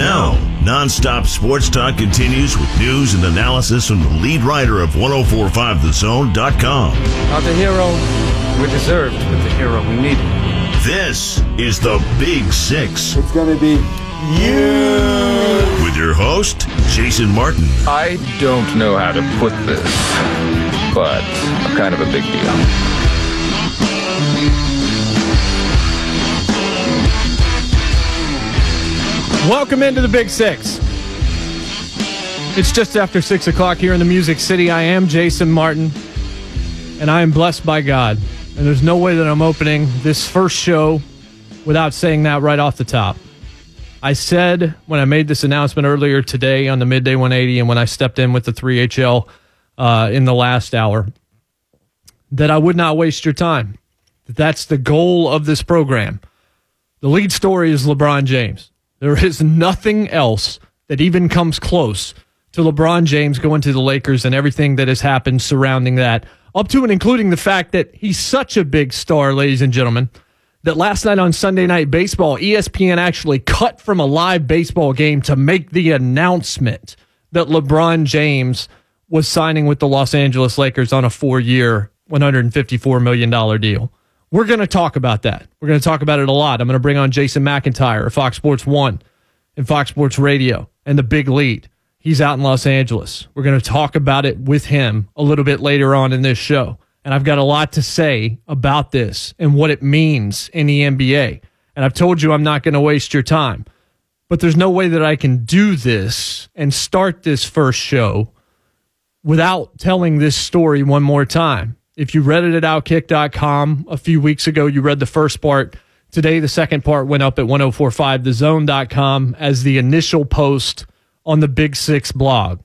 Now, nonstop sports talk continues with news and analysis from the lead writer of 1045thezone.com. Not the hero we deserved, but the hero we needed. This is the Big Six It's gonna be you. with your host, Jason Martin. I don't know how to put this, but I'm kind of a big deal. Welcome into the Big Six. It's just after six o'clock here in the Music City. I am Jason Martin, and I am blessed by God. And there's no way that I'm opening this first show without saying that right off the top. I said when I made this announcement earlier today on the Midday 180 and when I stepped in with the 3HL uh, in the last hour that I would not waste your time. That That's the goal of this program. The lead story is LeBron James. There is nothing else that even comes close to LeBron James going to the Lakers and everything that has happened surrounding that, up to and including the fact that he's such a big star, ladies and gentlemen, that last night on Sunday Night Baseball, ESPN actually cut from a live baseball game to make the announcement that LeBron James was signing with the Los Angeles Lakers on a four year, $154 million deal. We're going to talk about that. We're going to talk about it a lot. I'm going to bring on Jason McIntyre of Fox Sports 1 and Fox Sports Radio and the big lead. He's out in Los Angeles. We're going to talk about it with him a little bit later on in this show. And I've got a lot to say about this and what it means in the NBA. And I've told you I'm not going to waste your time. But there's no way that I can do this and start this first show without telling this story one more time. If you read it at outkick.com a few weeks ago, you read the first part. Today, the second part went up at 1045thezone.com as the initial post on the Big Six blog.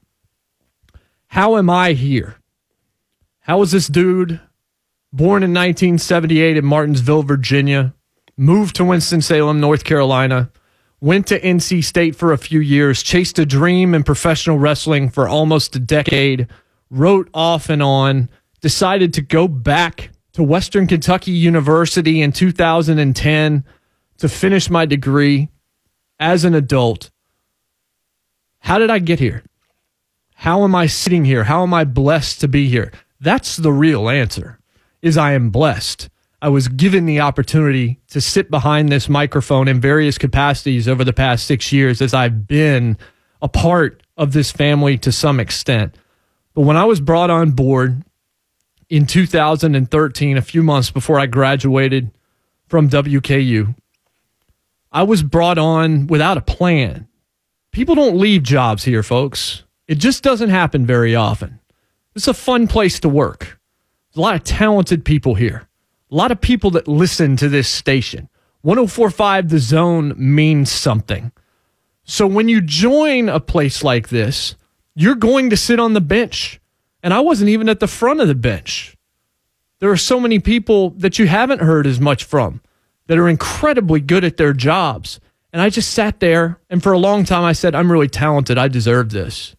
How am I here? How is this dude born in 1978 in Martinsville, Virginia, moved to Winston-Salem, North Carolina, went to NC State for a few years, chased a dream in professional wrestling for almost a decade, wrote off and on, decided to go back to Western Kentucky University in 2010 to finish my degree as an adult. How did I get here? How am I sitting here? How am I blessed to be here? That's the real answer. Is I am blessed. I was given the opportunity to sit behind this microphone in various capacities over the past 6 years as I've been a part of this family to some extent. But when I was brought on board in 2013, a few months before I graduated from WKU, I was brought on without a plan. People don't leave jobs here, folks. It just doesn't happen very often. It's a fun place to work. There's a lot of talented people here. A lot of people that listen to this station. 1045 The Zone means something. So when you join a place like this, you're going to sit on the bench. And I wasn't even at the front of the bench. There are so many people that you haven't heard as much from that are incredibly good at their jobs. And I just sat there and for a long time I said, I'm really talented. I deserve this.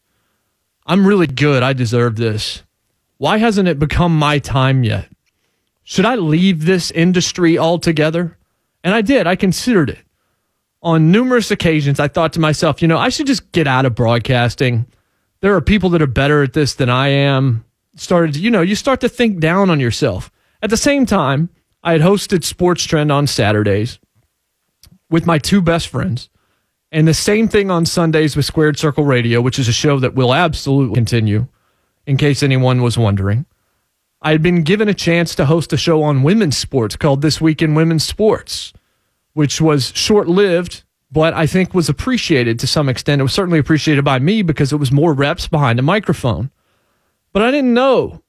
I'm really good. I deserve this. Why hasn't it become my time yet? Should I leave this industry altogether? And I did. I considered it. On numerous occasions, I thought to myself, you know, I should just get out of broadcasting. There are people that are better at this than I am. Started, you know, you start to think down on yourself. At the same time, I had hosted Sports Trend on Saturdays with my two best friends. And the same thing on Sundays with Squared Circle Radio, which is a show that will absolutely continue, in case anyone was wondering. I had been given a chance to host a show on women's sports called This Week in Women's Sports, which was short lived, but I think was appreciated to some extent. It was certainly appreciated by me because it was more reps behind a microphone. But I didn't know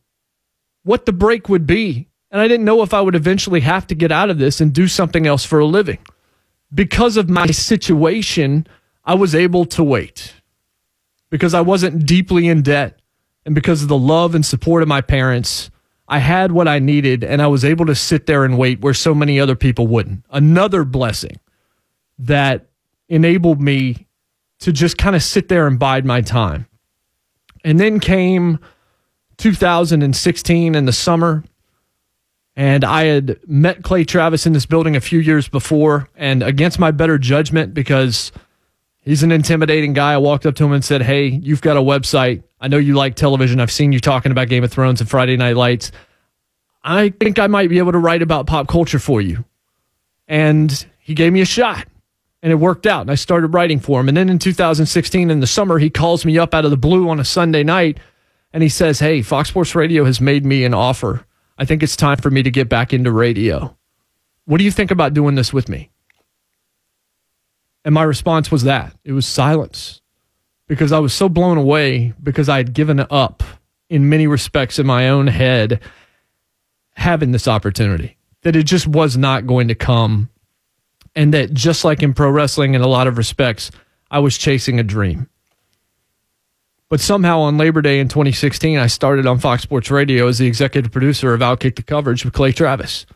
what the break would be. And I didn't know if I would eventually have to get out of this and do something else for a living. because of my situation, I was able to wait because I wasn't deeply in debt and because of the love and support of my parents. I had what I needed and I was able to sit there and wait where so many other people wouldn't. Another blessing that enabled me to just kind of sit there and bide my time. And then came 2016 in the summer. And I had met Clay Travis in this building a few years before. And against my better judgment, because he's an intimidating guy, I walked up to him and said, Hey, you've got a website. I know you like television. I've seen you talking about Game of Thrones and Friday Night Lights. I think I might be able to write about pop culture for you. And he gave me a shot and it worked out. And I started writing for him. And then in 2016, in the summer, he calls me up out of the blue on a Sunday night and he says, Hey, Fox Sports Radio has made me an offer. I think it's time for me to get back into radio. What do you think about doing this with me? And my response was that it was silence because I was so blown away because I had given up in many respects in my own head having this opportunity, that it just was not going to come. And that just like in pro wrestling, in a lot of respects, I was chasing a dream. But somehow on Labor Day in 2016, I started on Fox Sports Radio as the executive producer of Outkick the Coverage with Clay Travis.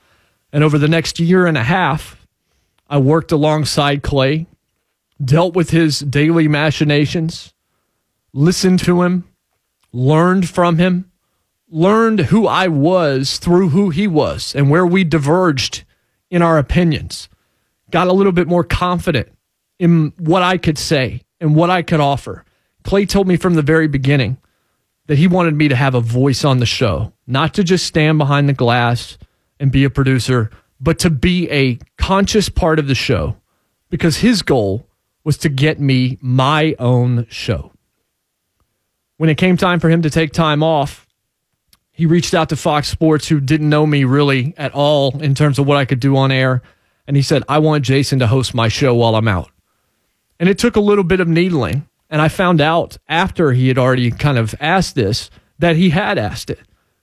And over the next year and a half, I worked alongside Clay, dealt with his daily machinations, listened to him, learned from him, learned who I was through who he was and where we diverged in our opinions, got a little bit more confident in what I could say and what I could offer Clay told me from the very beginning that he wanted me to have a voice on the show, not to just stand behind the glass and be a producer, but to be a conscious part of the show because his goal was to get me my own show. When it came time for him to take time off, he reached out to Fox Sports, who didn't know me really at all in terms of what I could do on air. And he said, I want Jason to host my show while I'm out. And it took a little bit of needling and I found out after he had already kind of asked this that he had asked it.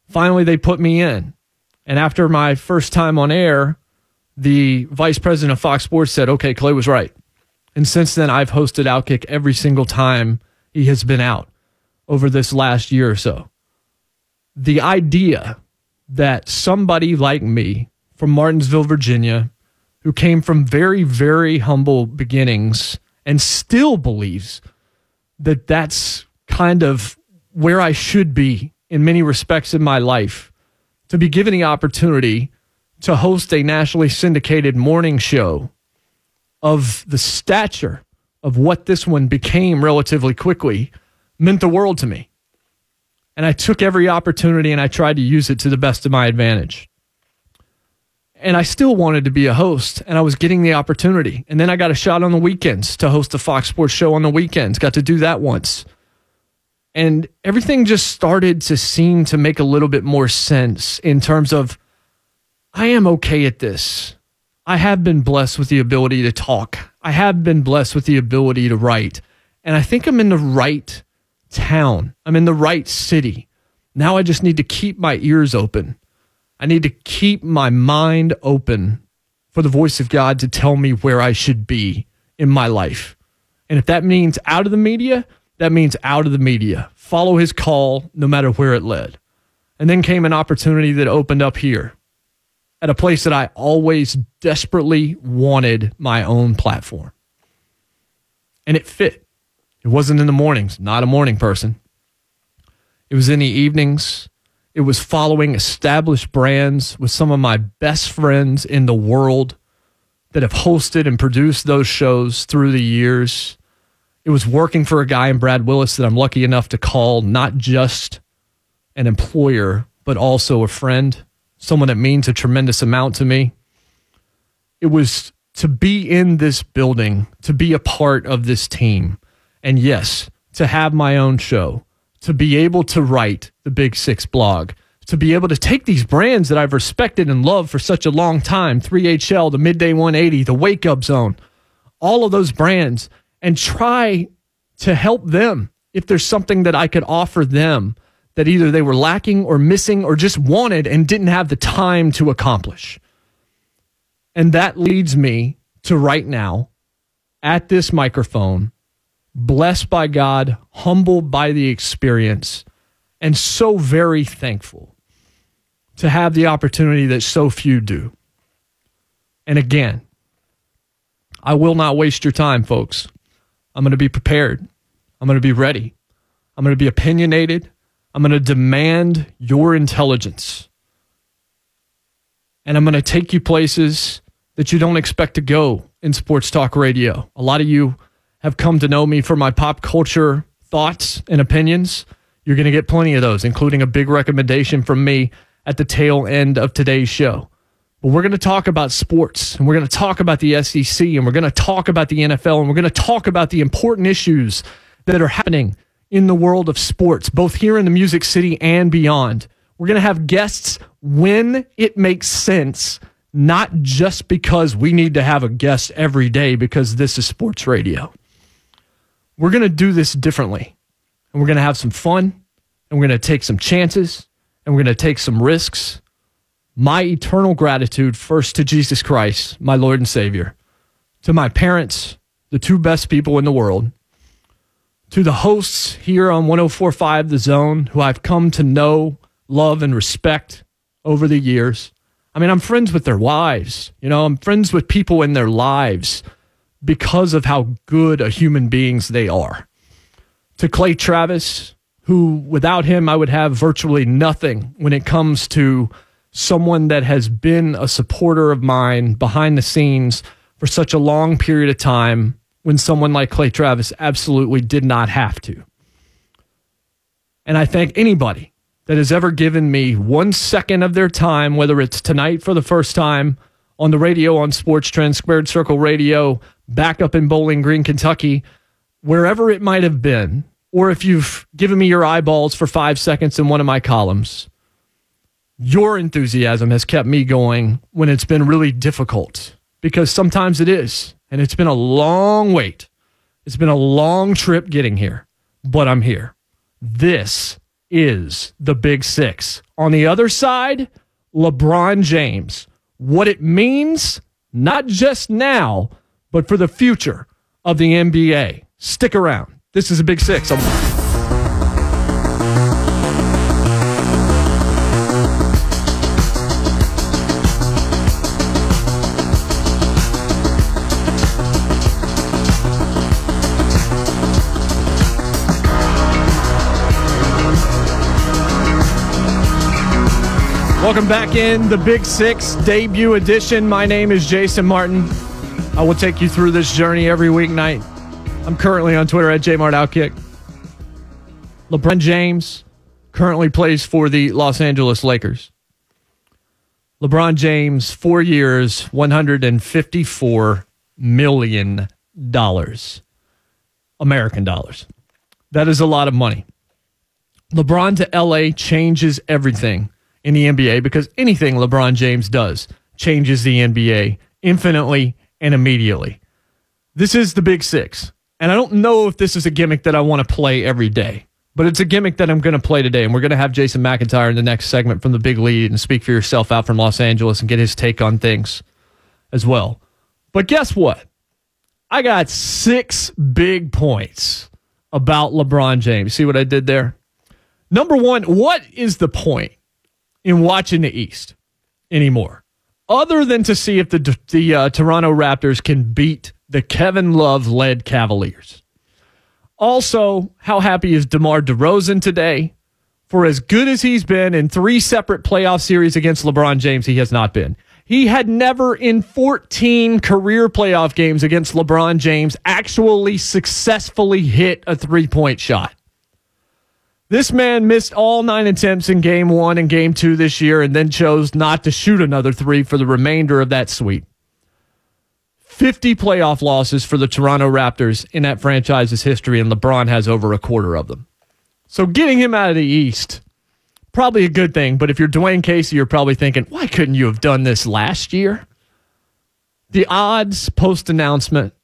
Finally, they put me in. And after my first time on air, the vice president of Fox Sports said, okay, Clay was right. And since then, I've hosted Outkick every single time he has been out over this last year or so. The idea that somebody like me from Martinsville, Virginia, who came from very, very humble beginnings and still believes that that's kind of where I should be in many respects in my life to be given the opportunity to host a nationally syndicated morning show of the stature of what this one became relatively quickly meant the world to me. And I took every opportunity and I tried to use it to the best of my advantage and I still wanted to be a host, and I was getting the opportunity. And then I got a shot on the weekends to host a Fox Sports show on the weekends. Got to do that once. And everything just started to seem to make a little bit more sense in terms of I am okay at this. I have been blessed with the ability to talk. I have been blessed with the ability to write. And I think I'm in the right town. I'm in the right city. Now I just need to keep my ears open I need to keep my mind open for the voice of God to tell me where I should be in my life. And if that means out of the media, that means out of the media. Follow his call no matter where it led. And then came an opportunity that opened up here at a place that I always desperately wanted my own platform. And it fit. It wasn't in the mornings, not a morning person. It was in the evenings it was following established brands with some of my best friends in the world that have hosted and produced those shows through the years. It was working for a guy in Brad Willis that I'm lucky enough to call not just an employer, but also a friend, someone that means a tremendous amount to me. It was to be in this building, to be a part of this team, and yes, to have my own show to be able to write the Big Six blog, to be able to take these brands that I've respected and loved for such a long time 3HL, the Midday 180, the Wake Up Zone, all of those brands, and try to help them if there's something that I could offer them that either they were lacking or missing or just wanted and didn't have the time to accomplish. And that leads me to right now at this microphone, blessed by God, humbled by the experience, and so very thankful to have the opportunity that so few do. And again, I will not waste your time, folks. I'm going to be prepared. I'm going to be ready. I'm going to be opinionated. I'm going to demand your intelligence. And I'm going to take you places that you don't expect to go in sports talk radio. A lot of you have come to know me for my pop culture thoughts and opinions. You're going to get plenty of those, including a big recommendation from me at the tail end of today's show. But we're going to talk about sports and we're going to talk about the SEC and we're going to talk about the NFL and we're going to talk about the important issues that are happening in the world of sports, both here in the Music City and beyond. We're going to have guests when it makes sense, not just because we need to have a guest every day because this is sports radio. We're going to do this differently and we're going to have some fun and we're going to take some chances and we're going to take some risks my eternal gratitude first to Jesus Christ, my Lord and Savior, to my parents, the two best people in the world, to the hosts here on 1045 The Zone, who I've come to know, love, and respect over the years. I mean, I'm friends with their wives. You know, I'm friends with people in their lives because of how good a human beings they are. To Clay Travis, who without him, I would have virtually nothing when it comes to someone that has been a supporter of mine behind the scenes for such a long period of time when someone like Clay Travis absolutely did not have to. And I thank anybody that has ever given me one second of their time, whether it's tonight for the first time on the radio on Sports Trend, Squared Circle Radio, back up in Bowling Green, Kentucky, wherever it might have been, or if you've given me your eyeballs for five seconds in one of my columns your enthusiasm has kept me going when it's been really difficult because sometimes it is. And it's been a long wait. It's been a long trip getting here, but I'm here. This is the big six. On the other side, LeBron James. What it means, not just now, but for the future of the NBA. Stick around. This is a big 6 I'm- Welcome back in the Big Six debut edition. My name is Jason Martin. I will take you through this journey every weeknight. I'm currently on Twitter at JMartOutkick. LeBron James currently plays for the Los Angeles Lakers. LeBron James, four years, $154 million. American dollars. That is a lot of money. LeBron to LA changes everything in the NBA because anything LeBron James does changes the NBA infinitely and immediately. This is the big six. And I don't know if this is a gimmick that I want to play every day, but it's a gimmick that I'm going to play today. And we're going to have Jason McIntyre in the next segment from the big lead and speak for yourself out from Los Angeles and get his take on things as well. But guess what? I got six big points about LeBron James. See what I did there? Number one, what is the point in watching the East anymore, other than to see if the the uh, Toronto Raptors can beat the Kevin Love led Cavaliers. Also, how happy is DeMar DeRozan today? For as good as he's been in three separate playoff series against LeBron James, he has not been. He had never in 14 career playoff games against LeBron James actually successfully hit a three point shot. This man missed all nine attempts in game one and game two this year and then chose not to shoot another three for the remainder of that sweep. 50 playoff losses for the Toronto Raptors in that franchise's history, and LeBron has over a quarter of them. So getting him out of the East, probably a good thing. But if you're Dwane Casey, you're probably thinking, why couldn't you have done this last year? The odds post announcement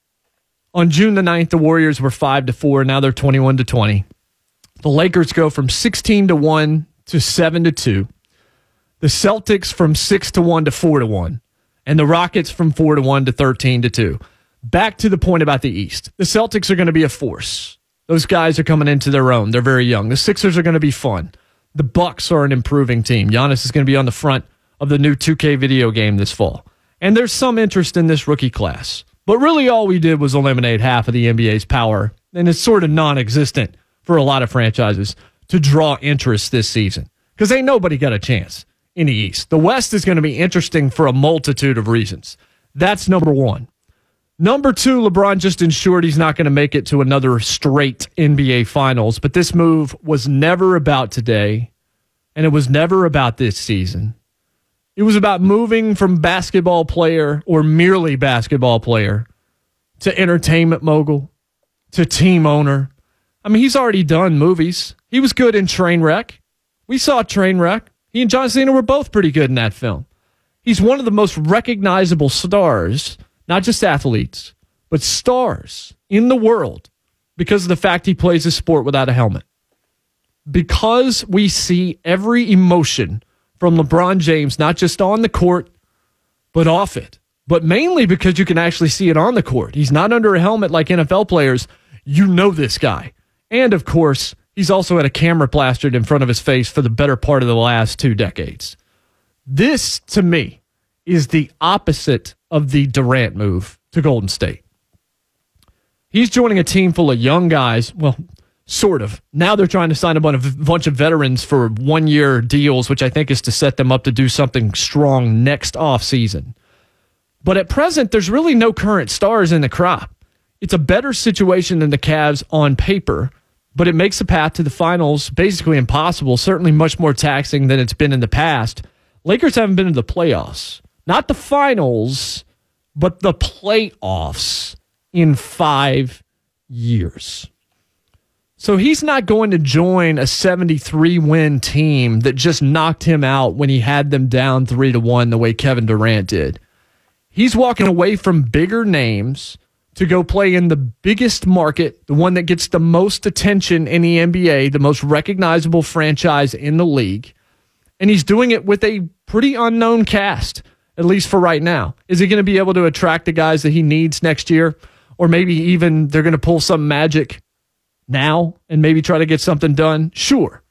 on June the 9th, the Warriors were 5 to 4. Now they're 21 to 20. The Lakers go from 16 to 1 to 7 to 2. The Celtics from 6 to 1 to 4 to 1. and the Rockets from 4 to 1 to 13 to 2. Back to the point about the East. The Celtics are going to be a force. Those guys are coming into their own. They're very young. The Sixers are going to be fun. The Bucks are an improving team. Giannis is going to be on the front of the new 2K video game this fall. And there's some interest in this rookie class. But really all we did was eliminate half of the NBA's power, and it's sort of non-existent for a lot of franchises to draw interest this season. Because ain't nobody got a chance in the East. The West is going to be interesting for a multitude of reasons. That's number one. Number two, LeBron just ensured he's not going to make it to another straight NBA finals, but this move was never about today, and it was never about this season. It was about moving from basketball player or merely basketball player to entertainment mogul to team owner. I mean, he's already done movies. He was good in Trainwreck. We saw Trainwreck. He and John Cena were both pretty good in that film. He's one of the most recognizable stars not just athletes, but stars in the world because of the fact he plays a sport without a helmet. Because we see every emotion from LeBron James, not just on the court, but off it. But mainly because you can actually see it on the court. He's not under a helmet like NFL players. You know this guy. And of course, he's also had a camera plastered in front of his face for the better part of the last two decades. This, to me, is the opposite of the Durant move to Golden State. He's joining a team full of young guys. Well, sort of. Now they're trying to sign a bunch of veterans for one year deals, which I think is to set them up to do something strong next off season. But at present, there's really no current stars in the crop. It's a better situation than the Cavs on paper, but it makes the path to the finals basically impossible, certainly much more taxing than it's been in the past. Lakers haven't been to the playoffs not the finals, but the playoffs in five years. So he's not going to join a 73 win team that just knocked him out when he had them down three to one the way Kevin Durant did. He's walking away from bigger names to go play in the biggest market, the one that gets the most attention in the NBA, the most recognizable franchise in the league. And he's doing it with a pretty unknown cast at least for right now. Is he going to be able to attract the guys that he needs next year? Or maybe even they're going to pull some magic now and maybe try to get something done? Sure.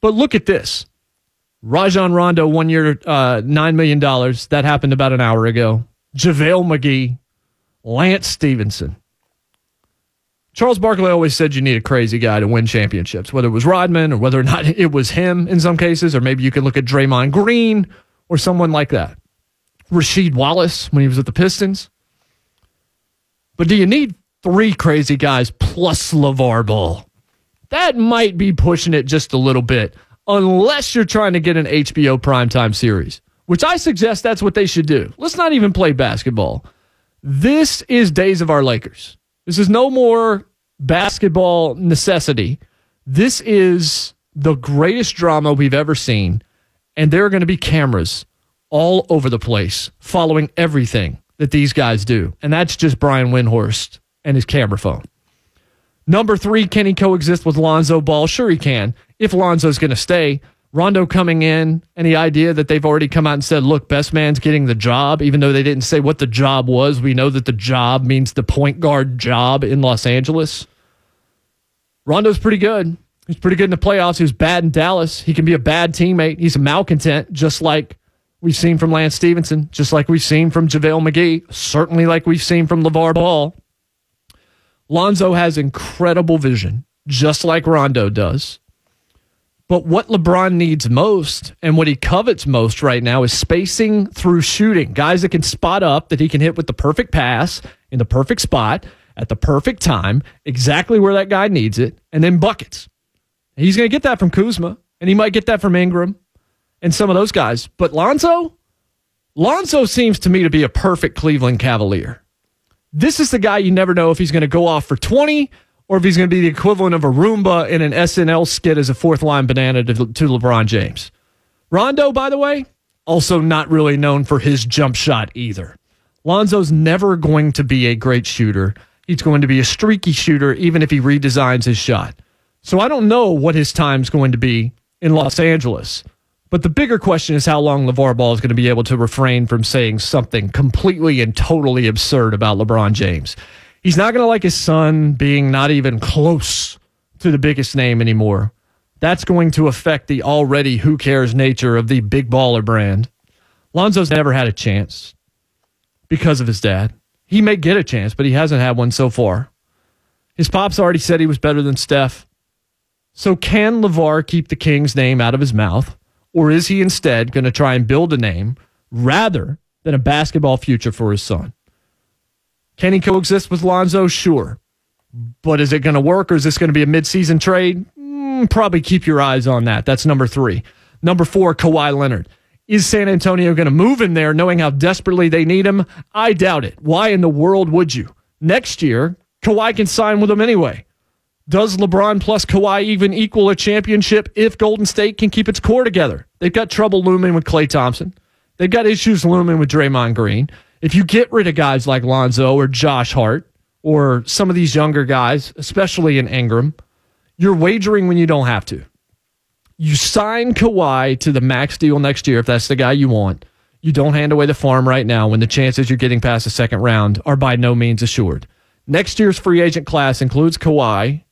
But look at this Rajon Rondo, one year, uh, $9 million. That happened about an hour ago. JaVale McGee, Lance Stephenson. Charles Barkley always said you need a crazy guy to win championships, whether it was Rodman or whether or not it was him in some cases, or maybe you can look at Draymond Green or someone like that. Rasheed Wallace when he was at the Pistons. But do you need three crazy guys plus LeVar Ball? That might be pushing it just a little bit, unless you're trying to get an HBO primetime series, which I suggest that's what they should do. Let's not even play basketball. This is Days of Our Lakers. This is no more basketball necessity. This is the greatest drama we've ever seen. And there are going to be cameras all over the place, following everything that these guys do. And that's just Brian Windhorst and his camera phone. Number three, can he coexist with Lonzo Ball? Sure, he can. If Lonzo's going to stay, Rondo coming in, any idea that they've already come out and said, look, best man's getting the job, even though they didn't say what the job was. We know that the job means the point guard job in Los Angeles. Rondo's pretty good. He's pretty good in the playoffs. He was bad in Dallas. He can be a bad teammate. He's a malcontent, just like we've seen from Lance Stephenson, just like we've seen from JaVale McGee, certainly like we've seen from LeVar Ball. Lonzo has incredible vision, just like Rondo does. But what LeBron needs most and what he covets most right now is spacing through shooting. Guys that can spot up, that he can hit with the perfect pass in the perfect spot at the perfect time, exactly where that guy needs it, and then buckets. He's going to get that from Kuzma, and he might get that from Ingram, and some of those guys. But Lonzo, Lonzo seems to me to be a perfect Cleveland Cavalier. This is the guy you never know if he's going to go off for 20 or if he's going to be the equivalent of a Roomba in an SNL skit as a fourth line banana to, to LeBron James. Rondo, by the way, also not really known for his jump shot either. Lonzo's never going to be a great shooter. He's going to be a streaky shooter, even if he redesigns his shot. So I don't know what his time's going to be in Los Angeles. But the bigger question is how long LeVar Ball is going to be able to refrain from saying something completely and totally absurd about LeBron James. He's not going to like his son being not even close to the biggest name anymore. That's going to affect the already who cares nature of the big baller brand. Lonzo's never had a chance because of his dad. He may get a chance, but he hasn't had one so far. His pops already said he was better than Steph. So can LeVar keep the King's name out of his mouth? Or is he instead going to try and build a name rather than a basketball future for his son? Can he coexist with Lonzo? Sure. But is it going to work or is this going to be a midseason trade? Mm, probably keep your eyes on that. That's number three. Number four, Kawhi Leonard. Is San Antonio going to move in there knowing how desperately they need him? I doubt it. Why in the world would you? Next year, Kawhi can sign with them anyway. Does LeBron plus Kawhi even equal a championship if Golden State can keep its core together? They've got trouble looming with Klay Thompson. They've got issues looming with Draymond Green. If you get rid of guys like Lonzo or Josh Hart or some of these younger guys, especially in Ingram, you're wagering when you don't have to. You sign Kawhi to the max deal next year if that's the guy you want. You don't hand away the farm right now when the chances you're getting past the second round are by no means assured. Next year's free agent class includes Kawhi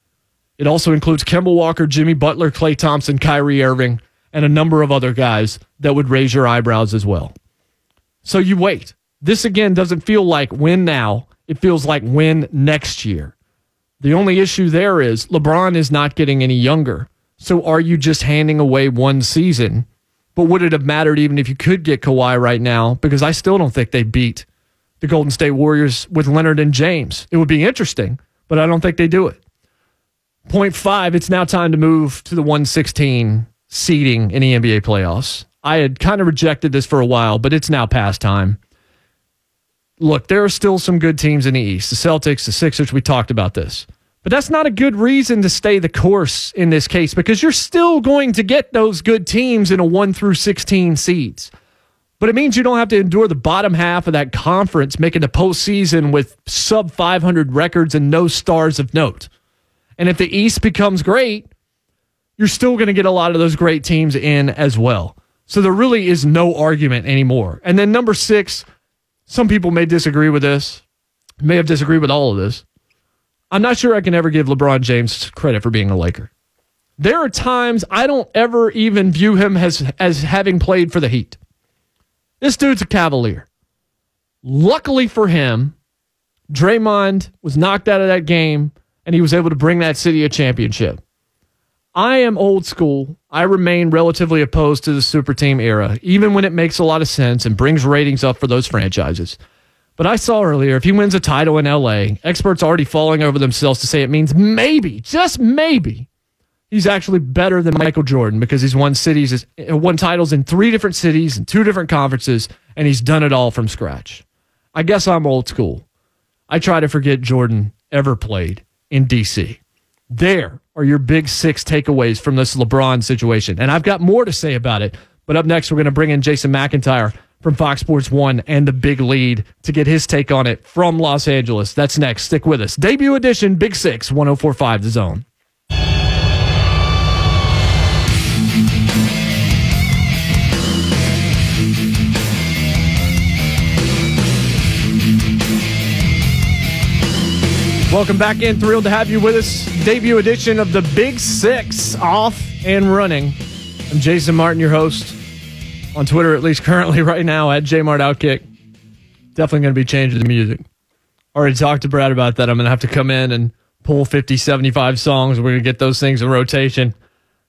it also includes Kemba Walker, Jimmy Butler, Klay Thompson, Kyrie Irving, and a number of other guys that would raise your eyebrows as well. So you wait. This again doesn't feel like win now. It feels like win next year. The only issue there is LeBron is not getting any younger. So are you just handing away one season? But would it have mattered even if you could get Kawhi right now? Because I still don't think they beat the Golden State Warriors with Leonard and James. It would be interesting, but I don't think they do it. Point five, it's now time to move to the 116 seeding in the NBA playoffs. I had kind of rejected this for a while, but it's now past time. Look, there are still some good teams in the East. The Celtics, the Sixers, we talked about this. But that's not a good reason to stay the course in this case because you're still going to get those good teams in a 1 through 16 seeds. But it means you don't have to endure the bottom half of that conference making the postseason with sub 500 records and no stars of note. And if the East becomes great, you're still going to get a lot of those great teams in as well. So there really is no argument anymore. And then number six, some people may disagree with this, may have disagreed with all of this. I'm not sure I can ever give LeBron James credit for being a Laker. There are times I don't ever even view him as, as having played for the Heat. This dude's a Cavalier. Luckily for him, Draymond was knocked out of that game and he was able to bring that city a championship. I am old school. I remain relatively opposed to the super team era, even when it makes a lot of sense and brings ratings up for those franchises. But I saw earlier if he wins a title in LA, experts are already falling over themselves to say it means maybe, just maybe, he's actually better than Michael Jordan because he's won cities, uh, won titles in three different cities and two different conferences, and he's done it all from scratch. I guess I'm old school. I try to forget Jordan ever played in DC. There are your big six takeaways from this LeBron situation. And I've got more to say about it. But up next, we're going to bring in Jason McIntyre from Fox Sports One and the big lead to get his take on it from Los Angeles. That's next. Stick with us. Debut edition, Big Six, 1045 The Zone. Welcome back in. Thrilled to have you with us. Debut edition of the Big Six off and running. I'm Jason Martin, your host on Twitter, at least currently right now at JMartOutkick. Definitely going to be changing the music. Already talked to Brad about that. I'm going to have to come in and pull 50, 75 songs. We're going to get those things in rotation,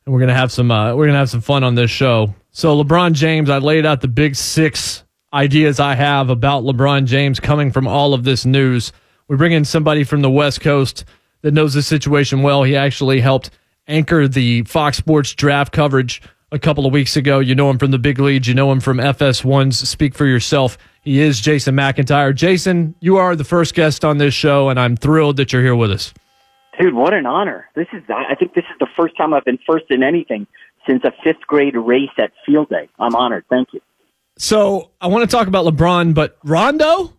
and we're going to have some. Uh, we're going to have some fun on this show. So LeBron James, I laid out the big six ideas I have about LeBron James coming from all of this news. We bring in somebody from the West Coast that knows the situation well. He actually helped anchor the Fox Sports draft coverage a couple of weeks ago. You know him from the big leagues. You know him from FS1's Speak for Yourself. He is Jason McIntyre. Jason, you are the first guest on this show, and I'm thrilled that you're here with us. Dude, what an honor. This is, I think this is the first time I've been first in anything since a fifth grade race at field day. I'm honored. Thank you. So I want to talk about LeBron, but Rondo?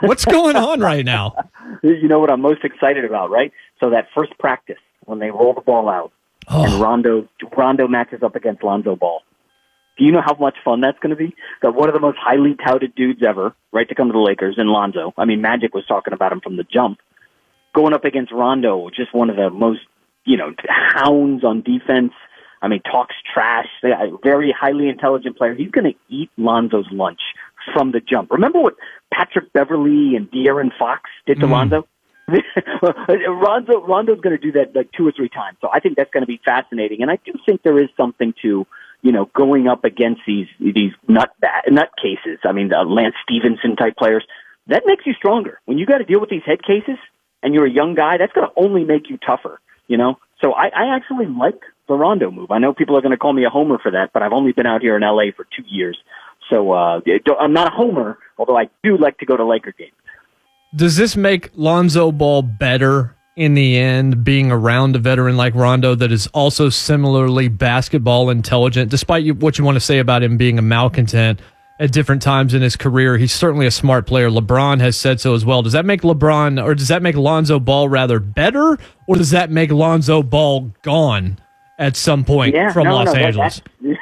What's going on right now? You know what I'm most excited about, right? So that first practice when they roll the ball out oh. and Rondo Rondo matches up against Lonzo Ball. Do you know how much fun that's going to be? That one of the most highly touted dudes ever, right, to come to the Lakers, and Lonzo. I mean, Magic was talking about him from the jump. Going up against Rondo, just one of the most, you know, hounds on defense. I mean, talks trash. Uh, very highly intelligent player. He's going to eat Lonzo's lunch from the jump. Remember what Patrick Beverley and De'Aaron Fox did to mm. Lonzo? Rondo Rondo's going to do that like two or three times. So I think that's going to be fascinating, and I do think there is something to you know going up against these these nut bat, nut cases. I mean, the Lance Stephenson type players. That makes you stronger when you got to deal with these head cases, and you're a young guy. That's going to only make you tougher. You know, so I, I actually like the Rondo move. I know people are going to call me a homer for that, but I've only been out here in LA for two years, so uh, I'm not a homer. Although I do like to go to Laker games. Does this make Lonzo Ball better in the end, being around a veteran like Rondo that is also similarly basketball intelligent, despite you, what you want to say about him being a malcontent at different times in his career? He's certainly a smart player. LeBron has said so as well. Does that make LeBron, or does that make Lonzo Ball rather better, or does that make Lonzo Ball gone at some point yeah, from no, Los no, Angeles? That,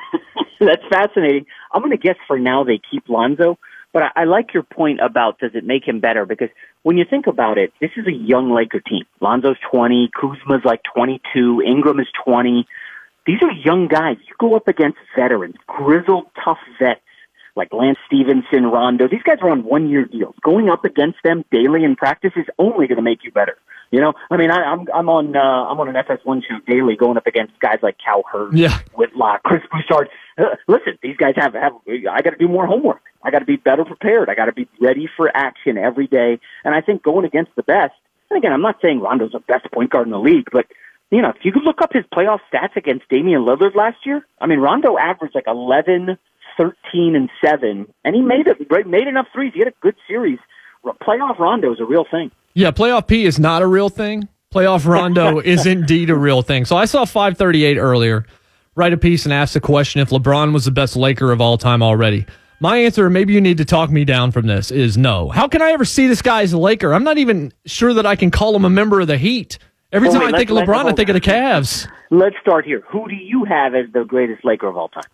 that's fascinating. I'm going to guess for now they keep Lonzo but I, I like your point about does it make him better? Because when you think about it, this is a young Laker team. Lonzo's 20, Kuzma's like 22, Ingram is 20. These are young guys. You go up against veterans, grizzled, tough vets like Lance Stephenson, Rondo. These guys are on one year deals. Going up against them daily in practice is only going to make you better. You know, I mean, I, I'm I'm on uh, I'm on an FS1 show daily, going up against guys like Cowherd, yeah. Whitlock, Chris Broussard. Listen, these guys have have. I got to do more homework. I got to be better prepared. I got to be ready for action every day. And I think going against the best. And again, I'm not saying Rondo's the best point guard in the league, but you know, if you could look up his playoff stats against Damian Lillard last year, I mean, Rondo averaged like 11, 13, and 7, and he made it, made enough threes. He had a good series. Playoff Rondo is a real thing. Yeah, playoff P is not a real thing. Playoff Rondo is indeed a real thing. So I saw 538 earlier, write a piece and ask the question if LeBron was the best Laker of all time already. My answer, maybe you need to talk me down from this, is no. How can I ever see this guy as a Laker? I'm not even sure that I can call him a member of the Heat. Every well, time wait, I think of LeBron, I think of the Cavs. Let's start here. Who do you have as the greatest Laker of all time?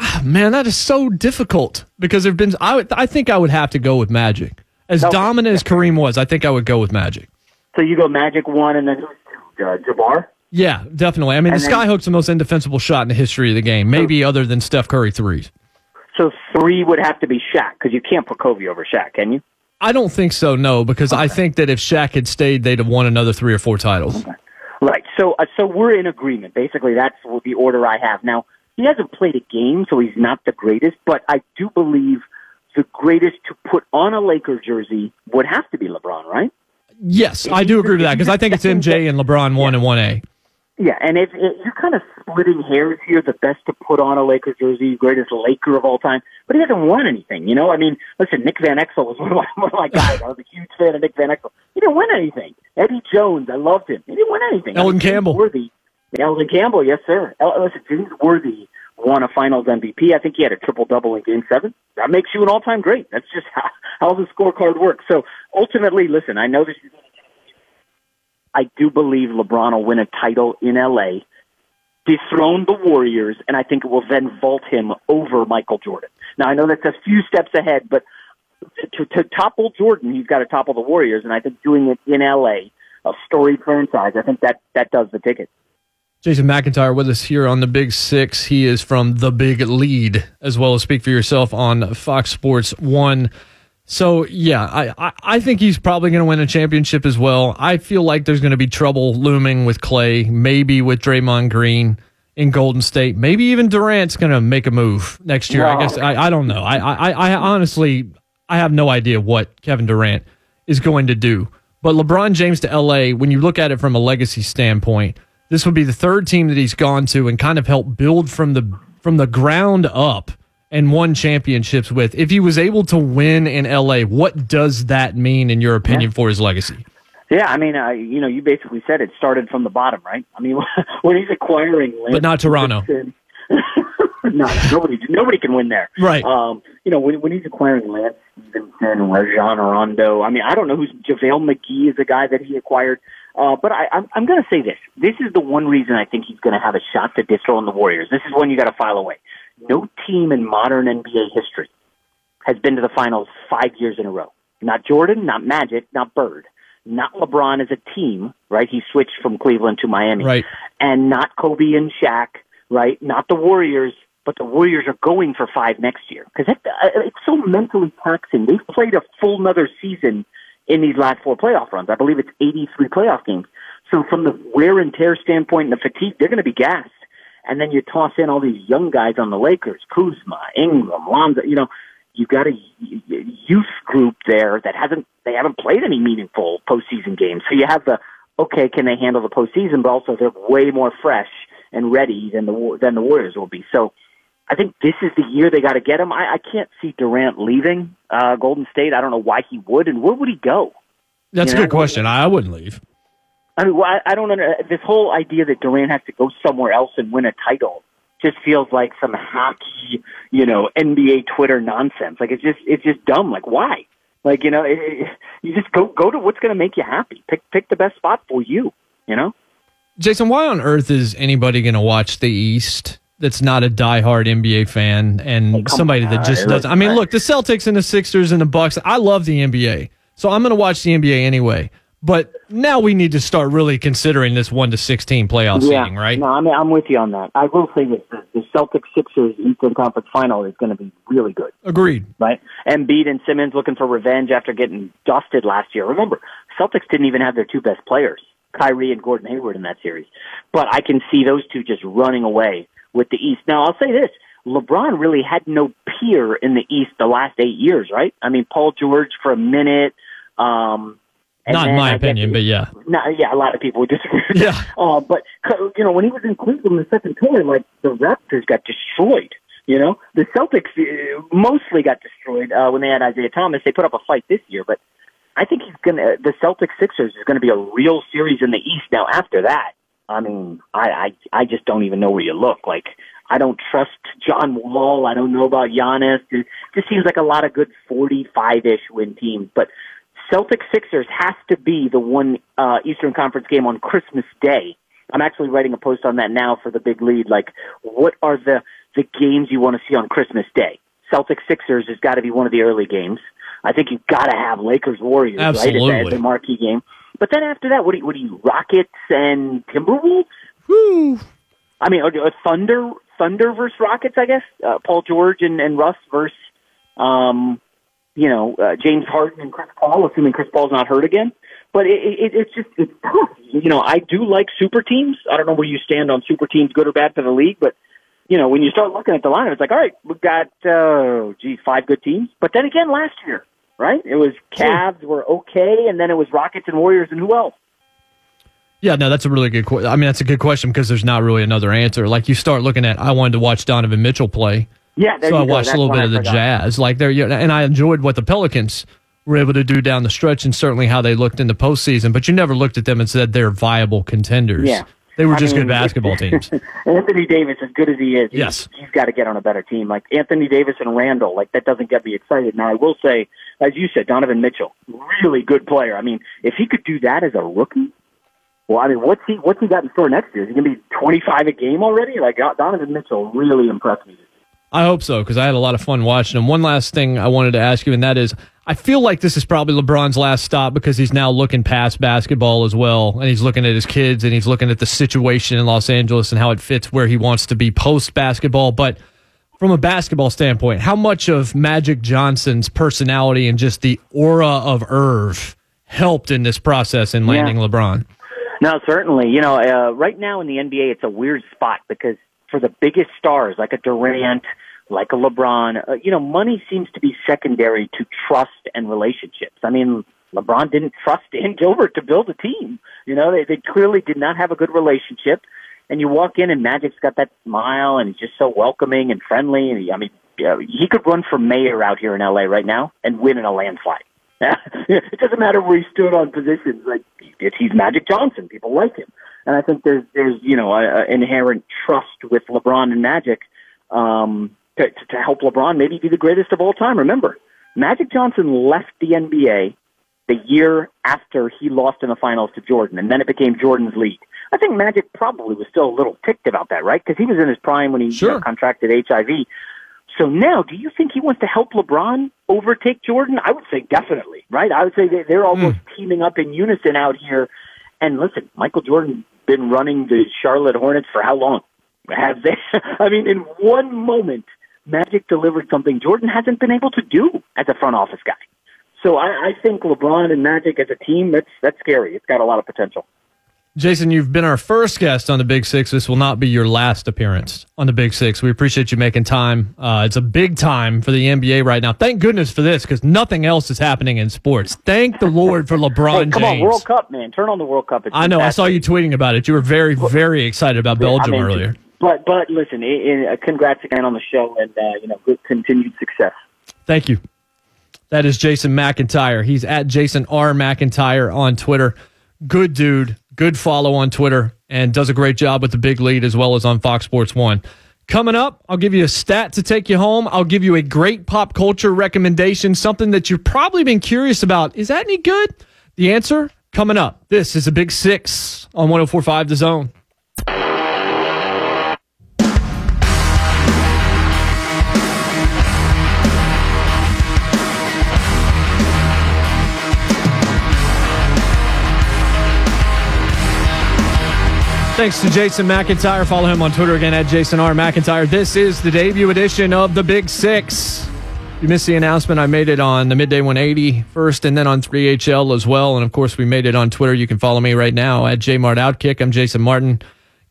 Ah, man, that is so difficult because there've been. I, I think I would have to go with Magic. As okay. dominant as Kareem was, I think I would go with Magic. So you go Magic one and then uh, Jabbar? Yeah, definitely. I mean, and the skyhook's the most indefensible shot in the history of the game, maybe so, other than Steph Curry threes. So three would have to be Shaq because you can't put Kobe over Shaq, can you? I don't think so, no, because okay. I think that if Shaq had stayed, they'd have won another three or four titles. Okay. Right. So, uh, so we're in agreement. Basically, that's the order I have. Now, he hasn't played a game, so he's not the greatest, but I do believe – the greatest to put on a Laker jersey would have to be LeBron, right? Yes, I do agree with that because I think it's MJ and LeBron one yeah. and one A. Yeah, and if, if you're kind of splitting hairs here, the best to put on a Laker jersey, greatest Laker of all time, but he hasn't won anything. You know, I mean, listen, Nick Van Exel was one of my, one of my guys. I was a huge fan of Nick Van Exel. He didn't win anything. Eddie Jones, I loved him. He didn't win anything. Elden Campbell, worthy. Elden Campbell, yes sir. El, listen, James Worthy won a Finals MVP. I think he had a triple double in Game Seven. That makes you an all time great. That's just how, how the scorecard works. So ultimately, listen, I know this. I do believe LeBron will win a title in LA, dethrone the Warriors, and I think it will then vault him over Michael Jordan. Now I know that's a few steps ahead, but to, to topple Jordan, he's got to topple the Warriors, and I think doing it in LA, a storied franchise, I think that that does the ticket. Jason McIntyre with us here on the Big Six. He is from the Big Lead, as well as Speak for Yourself on Fox Sports One. So yeah, I, I, think he's probably going to win a championship as well. I feel like there's going to be trouble looming with Klay, maybe with Draymond Green in Golden State, maybe even Durant's going to make a move next year. Wow. I guess I, I don't know. I, I I honestly I have no idea what Kevin Durant is going to do. But LeBron James to LA, when you look at it from a legacy standpoint this would be the third team that he's gone to and kind of helped build from the from the ground up and won championships with. If he was able to win in LA, what does that mean in your opinion yeah. for his legacy? Yeah, I mean, uh, you know, you basically said it started from the bottom, right? I mean, when he's acquiring, Lance but not Toronto. no, nobody, nobody can win there, right? Um, you know, when, when he's acquiring Lance Stephenson, Rajon Rondo. I mean, I don't know who's JaVale McGee is the guy that he acquired. Uh, but I, I'm, I'm going to say this. This is the one reason I think he's going to have a shot to dethrone the Warriors. This is when you got to file away. no team in modern NBA history has been to the finals five years in a row. Not Jordan, not Magic, not Bird, not LeBron as a team, right? He switched from Cleveland to Miami. Right. And not Kobe and Shaq, right? Not the Warriors, but the Warriors are going for five next year. Because uh, it's so mentally taxing. They've played a full another season in these last four playoff runs. I believe it's 83 playoff games. So from the wear and tear standpoint and the fatigue, they're going to be gassed. And then you toss in all these young guys on the Lakers, Kuzma, Ingram, Lonzo, you know, you've got a youth group there that hasn't, they haven't played any meaningful postseason games. So you have the, okay, can they handle the postseason? But also they're way more fresh and ready than the, than the Warriors will be. So I think this is the year they got to get him. I, I can't see Durant leaving, uh, Golden State. I don't know why he would. And where would he go? That's you a know? good question. I wouldn't leave. I mean, well, I, I don't know. This whole idea that Durant has to go somewhere else and win a title just feels like some hockey, you know, NBA Twitter nonsense. Like it's just, it's just dumb. Like why? Like you know, it, it, you just go go to what's going to make you happy. Pick pick the best spot for you. You know. Jason, why on earth is anybody going to watch the East? That's not a diehard NBA fan and hey, somebody on, that just doesn't. I mean, look, the Celtics and the Sixers and the Bucks. I love the NBA, so I'm going to watch the NBA anyway. But now we need to start really considering this one to sixteen playoff yeah. seeding, right? No, I mean I'm with you on that. I will say this: the Celtics Sixers Eastern Conference Final is going to be really good. Agreed. Right? Embiid and Simmons looking for revenge after getting dusted last year. Remember, Celtics didn't even have their two best players, Kyrie and Gordon Hayward, in that series. But I can see those two just running away with the East. Now I'll say this: LeBron really had no peer in the East the last eight years, right? I mean, Paul George for a minute. Um, and Not in my opinion, but yeah. No, yeah, a lot of people would disagree. Yeah. Uh, but, you know, when he was in Cleveland the second tour, like, the Raptors got destroyed. You know, the Celtics uh, mostly got destroyed uh, when they had Isaiah Thomas. They put up a fight this year, but I think he's gonna. The Celtics Sixers is going to be a real series in the East. Now, after that, I mean, I, I I just don't even know where you look. Like, I don't trust John Wall. I don't know about Giannis. It just seems like a lot of good forty-five ish win teams, but Celtic Sixers has to be the one uh, Eastern Conference game on Christmas Day. I'm actually writing a post on that now for the big lead. Like, what are the the games you want to see on Christmas Day? Celtic Sixers has got to be one of the early games. I think you've got to have Lakers Warriors Absolutely. right as the marquee game. But then after that, what do you, what do you Rockets and Timberwolves? Woo. I mean, uh, Thunder Thunder versus Rockets, I guess. Uh, Paul George and, and Russ versus um, you know, uh, James Harden and Chris Paul, assuming Chris Paul's not hurt again. But it, it, it's just it's tough. You know, I do like super teams. I don't know where you stand on super teams, good or bad for the league, but you know, when you start looking at the lineup, it's like, all right, we've got uh, geez, five good teams. But then again, last year, right? It was Cavs were okay, and then it was Rockets and Warriors, and who else? Yeah, no, that's a really good. question. I mean, that's a good question because there's not really another answer. Like you start looking at, I wanted to watch Donovan Mitchell play yeah, so I watched a little bit of the Jazz, like there, and I enjoyed what the Pelicans were able to do down the stretch, and certainly how they looked in the postseason. But you never looked at them and said they're viable contenders. Yeah. They were I just mean, good basketball teams. Anthony Davis, as good as he is, yes, he's, he's got to get on a better team. Like Anthony Davis and Randle, like that doesn't get me excited. Now I will say, as you said, Donovan Mitchell, really good player. I mean, if he could do that as a rookie, well, I mean, what's he what's he got in store next year? Is he gonna be twenty five a game already? Like Donovan Mitchell really impressed me I hope so because I had a lot of fun watching him. One last thing I wanted to ask you, and that is, I feel like this is probably LeBron's last stop because he's now looking past basketball as well, and he's looking at his kids and he's looking at the situation in Los Angeles and how it fits where he wants to be post basketball. But from a basketball standpoint, how much of Magic Johnson's personality and just the aura of Earv helped in this process in landing yeah. LeBron? No, certainly. You know, uh, right now in the NBA, it's a weird spot because for the biggest stars like a Durant, like a LeBron, uh, you know, money seems to be secondary to trust and relationships. I mean, LeBron didn't trust Dan Gilbert to build a team. You know, they, they clearly did not have a good relationship. And you walk in and Magic's got that smile and he's just so welcoming and friendly. And he, I mean, yeah, he could run for mayor out here in LA right now and win in a landslide. it doesn't matter where he stood on positions. Like he's Magic Johnson. People like him. And I think there's there's you know a, a inherent trust with LeBron and Magic um, to, to help LeBron maybe be the greatest of all time. Remember, Magic Johnson left the NBA the year after he lost in the finals to Jordan, and then it became Jordan's league. I think Magic probably was still a little ticked about that, right? Because he was in his prime when he sure. you know, contracted HIV. So now, do you think he wants to help LeBron overtake Jordan? I would say definitely, right? I would say they're almost mm. teaming up in unison out here. And listen, Michael Jordan been running the Charlotte Hornets for how long? Have they? I mean, in one moment, Magic delivered something Jordan hasn't been able to do as a front office guy. So I, I think LeBron and Magic as a team, that's that's scary. It's got a lot of potential. Jason, you've been our first guest on the Big Six. This will not be your last appearance on the Big Six. We appreciate you making time. Uh, it's a big time for the NBA right now. Thank goodness for this because nothing else is happening in sports. Thank the Lord for LeBron hey, come James. on, World Cup, man. Turn on the World Cup. It's I know. Fantastic. I saw you tweeting about it. You were very, very excited about Belgium earlier. But, but listen, it, it, uh, congrats again on the show and, uh, you know, good continued success. Thank you. That is Jason McIntyre. He's at Jason R. McIntyre on Twitter. Good dude good follow on Twitter and does a great job with the big lead as well as on Fox Sports One. Coming up, I'll give you a stat to take you home. I'll give you a great pop culture recommendation, something that you've probably been curious about. Is that any good? The answer coming up. This is a big six on 1045 The Zone. Thanks to Jason McIntyre. Follow him on Twitter again at Jason R. McIntyre. This is the debut edition of the Big Six. You missed the announcement. I made it on the Midday 180 first and then on 3HL as well. And of course, we made it on Twitter. You can follow me right now at JMartOutkick. I'm Jason Martin.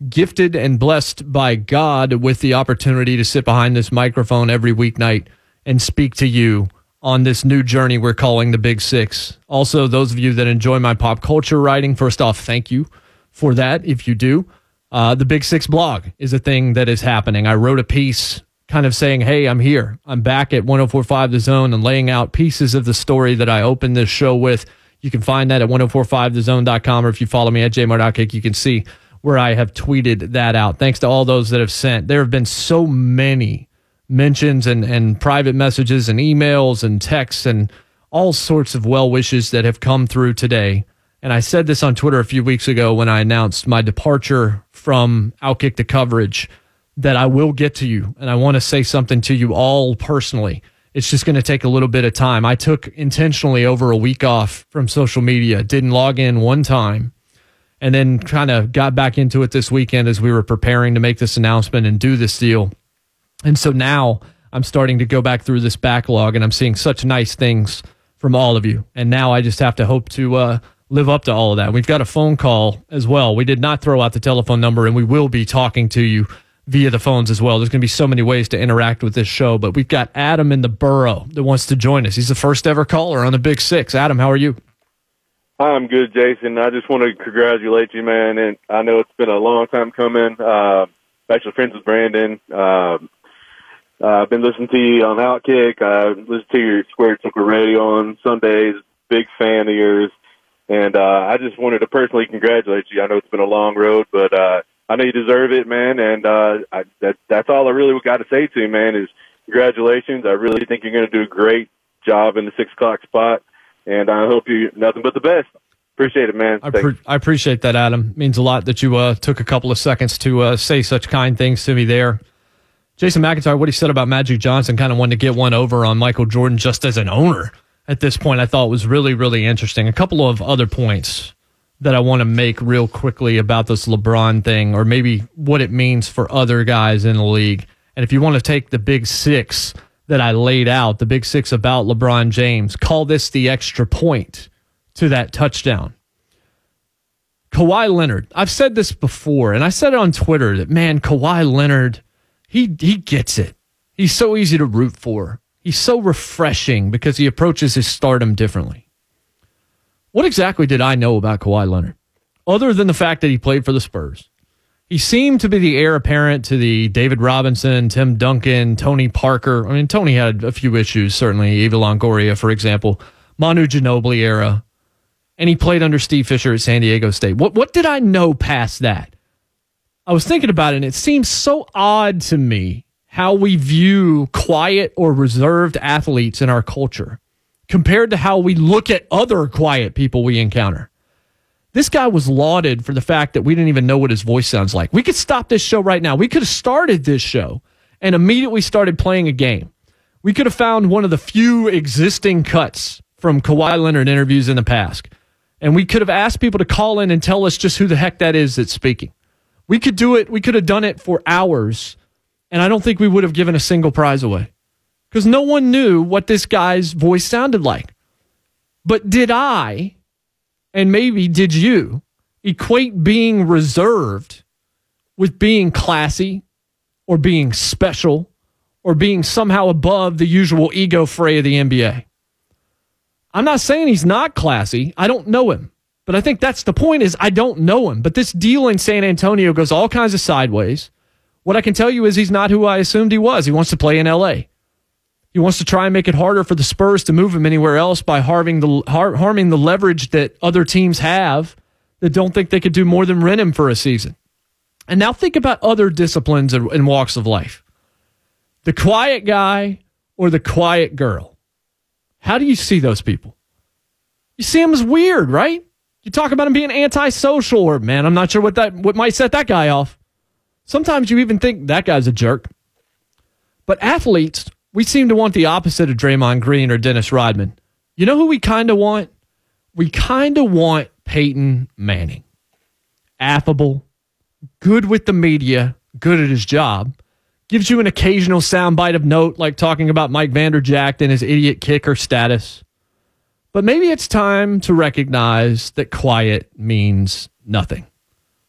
Gifted and blessed by God with the opportunity to sit behind this microphone every weeknight and speak to you on this new journey we're calling the Big Six. Also, those of you that enjoy my pop culture writing, first off, thank you for that if you do. Uh, the Big Six blog is a thing that is happening. I wrote a piece kind of saying, Hey, I'm here. I'm back at 1045 The Zone and laying out pieces of the story that I opened this show with. You can find that at 1045thezone.com or if you follow me at jmartkick, you can see where I have tweeted that out. Thanks to all those that have sent. There have been so many mentions and, and private messages and emails and texts and all sorts of well wishes that have come through today and I said this on Twitter a few weeks ago when I announced my departure from Outkick the coverage that I will get to you and I want to say something to you all personally. It's just going to take a little bit of time. I took intentionally over a week off from social media, didn't log in one time, and then kind of got back into it this weekend as we were preparing to make this announcement and do this deal. And so now I'm starting to go back through this backlog and I'm seeing such nice things from all of you. And now I just have to hope to uh, live up to all of that. We've got a phone call as well. We did not throw out the telephone number, and we will be talking to you via the phones as well. There's going to be so many ways to interact with this show, but we've got Adam in the borough that wants to join us. He's the first ever caller on the Big Six. Adam, how are you? Hi, I'm good, Jason. I just want to congratulate you, man. And I know it's been a long time coming. Uh, actually, friends with Brandon. Uh, I've been listening to you on Outkick. I listen to your Square Circle Radio on Sundays. Big fan of yours. And uh, I just wanted to personally congratulate you. I know it's been a long road, but uh, I know you deserve it, man. And uh, I, that, that's all I really got to say to you, man, is congratulations. I really think you're going to do a great job in the six o'clock spot. And I hope you nothing but the best. Appreciate it, man. I, pre- I appreciate that, Adam. It means a lot that you uh, took a couple of seconds to uh, say such kind things to me there. Jason McIntyre, what he said about Magic Johnson, kind of wanted to get one over on Michael Jordan just as an owner at this point I thought was really, really interesting. A couple of other points that I want to make real quickly about this LeBron thing, or maybe what it means for other guys in the league. And if you want to take the big six that I laid out, the big six about LeBron James, call this the extra point to that touchdown. Kawhi Leonard, I've said this before, and I said it on Twitter that man, Kawhi Leonard, he he gets it. He's so easy to root for. He's so refreshing because he approaches his stardom differently. What exactly did I know about Kawhi Leonard? Other than the fact that he played for the Spurs. He seemed to be the heir apparent to the David Robinson, Tim Duncan, Tony Parker. I mean, Tony had a few issues, certainly. Eva Longoria, for example, Manu Ginobili era. And he played under Steve Fisher at San Diego State. What, what did I know past that? I was thinking about it, and it seems so odd to me how we view quiet or reserved athletes in our culture compared to how we look at other quiet people we encounter. This guy was lauded for the fact that we didn't even know what his voice sounds like. We could stop this show right now. We could have started this show and immediately started playing a game. We could have found one of the few existing cuts from Kawhi Leonard interviews in the past. And we could have asked people to call in and tell us just who the heck that is that's speaking. We could do it. We could have done it for hours. And I don't think we would have given a single prize away because no one knew what this guy's voice sounded like. But did I, and maybe did you, equate being reserved with being classy or being special or being somehow above the usual ego fray of the NBA? I'm not saying he's not classy. I don't know him. But I think that's the point is I don't know him. But this deal in San Antonio goes all kinds of sideways. What I can tell you is he's not who I assumed he was. He wants to play in LA. He wants to try and make it harder for the Spurs to move him anywhere else by harming the har- harming the leverage that other teams have that don't think they could do more than rent him for a season. And now think about other disciplines and, walks of life. The quiet guy or the quiet girl. How do you see those people? You see them as weird, right? You talk about him being antisocial, or man, I'm not sure what that what might set that guy off. Sometimes you even think that guy's a jerk. But athletes, we seem to want the opposite of Draymond Green or Dennis Rodman. You know who we kind of want? We kind of want Peyton Manning. Affable, good with the media, good at his job, gives you an occasional soundbite of note, like talking about Mike Vanderjagt and his idiot kicker status. But maybe it's time to recognize that quiet means nothing.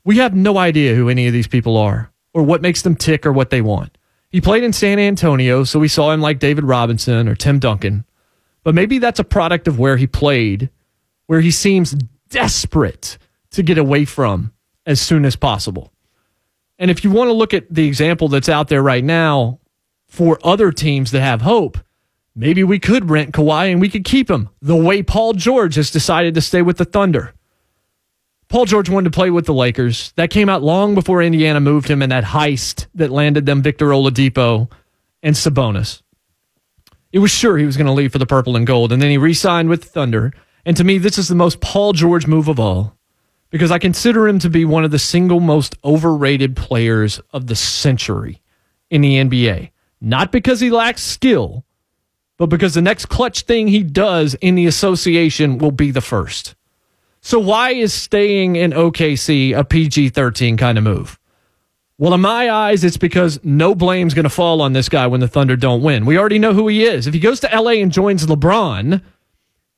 We have no idea who any of these people are or what makes them tick or what they want. He played in San Antonio, so we saw him like David Robinson or Tim Duncan. But maybe that's a product of where he played, where he seems desperate to get away from as soon as possible. And if you want to look at the example that's out there right now for other teams that have hope, maybe we could rent Kawhi and we could keep him the way Paul George has decided to stay with the Thunder. Paul George wanted to play with the Lakers. That came out long before Indiana moved him in that heist that landed them Victor Oladipo and Sabonis. It was sure he was going to leave for the purple and gold, and then he re signed with Thunder. And to me, this is the most Paul George move of all because I consider him to be one of the single most overrated players of the century in the NBA. Not because he lacks skill, but because the next clutch thing he does in the association will be the first. So why is staying in OKC a PG 13 kind of move? Well, in my eyes, it's because no blame's going to fall on this guy when the Thunder don't win. We already know who he is. If he goes to LA and joins LeBron,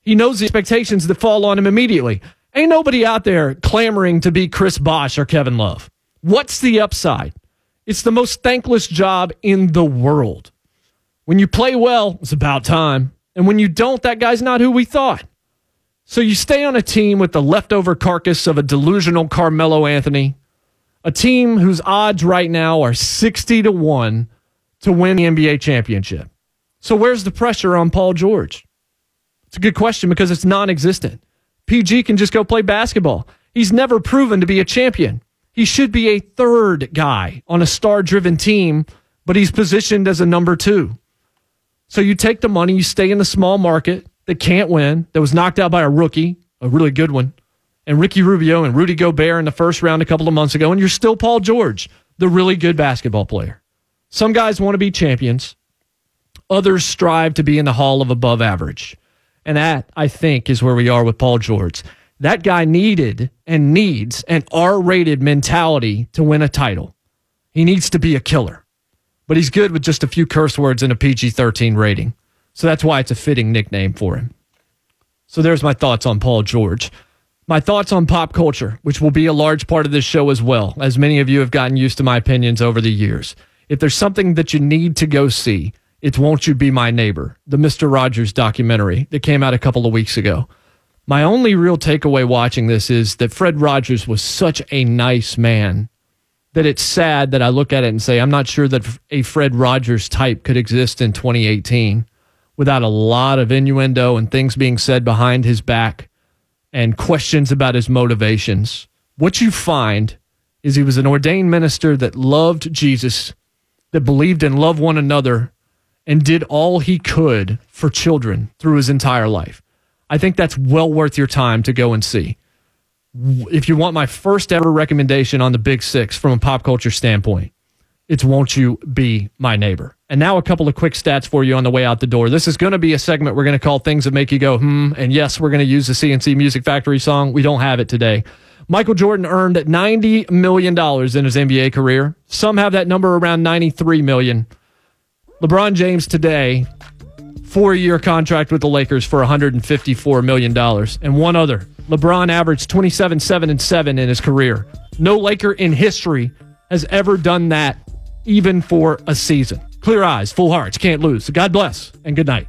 he knows the expectations that fall on him immediately. Ain't nobody out there clamoring to be Chris Bosh or Kevin Love. What's the upside? It's the most thankless job in the world. When you play well, it's about time. And when you don't, that guy's not who we thought. So you stay on a team with the leftover carcass of a delusional Carmelo Anthony, a team whose odds right now are 60 to 1 to win the NBA championship. So where's the pressure on Paul George? It's a good question because it's non existent. PG can just go play basketball. He's never proven to be a champion. He should be a third guy on a star driven team, but he's positioned as a number two. So you take the money, you stay in the small market, that can't win, that was knocked out by a rookie, a really good one, and Ricky Rubio and Rudy Gobert in the first round a couple of months ago, and you're still Paul George, the really good basketball player. Some guys want to be champions, others strive to be in the hall of above average. And that, I think, is where we are with Paul George. That guy needed and needs an R rated mentality to win a title. He needs to be a killer, but he's good with just a few curse words and a PG 13 rating. So that's why it's a fitting nickname for him. So there's my thoughts on Paul George. My thoughts on pop culture, which will be a large part of this show as well, as many of you have gotten used to my opinions over the years. If there's something that you need to go see, it's Won't You Be My Neighbor, the Mr. Rogers documentary that came out a couple of weeks ago. My only real takeaway watching this is that Fred Rogers was such a nice man that it's sad that I look at it and say, I'm not sure that a Fred Rogers type could exist in 2018 without a lot of innuendo and things being said behind his back and questions about his motivations. What you find is he was an ordained minister that loved Jesus, that believed in love one another, and did all he could for children through his entire life. I think that's well worth your time to go and see. If you want my first ever recommendation on the Big Six from a pop culture standpoint, it's Won't You Be My Neighbor. And now a couple of quick stats for you on the way out the door. This is going to be a segment we're going to call Things That Make You Go, hmm. And yes, we're going to use the C+C Music Factory song. We don't have it today. Michael Jordan earned $90 million in his NBA career. Some have that number around 93 million. LeBron James today, four year contract with the Lakers for $154 million. And one other LeBron averaged 27, 7, and 7 in his career. No Laker in history has ever done that, even for a season. Clear eyes, full hearts, can't lose. God bless and good night.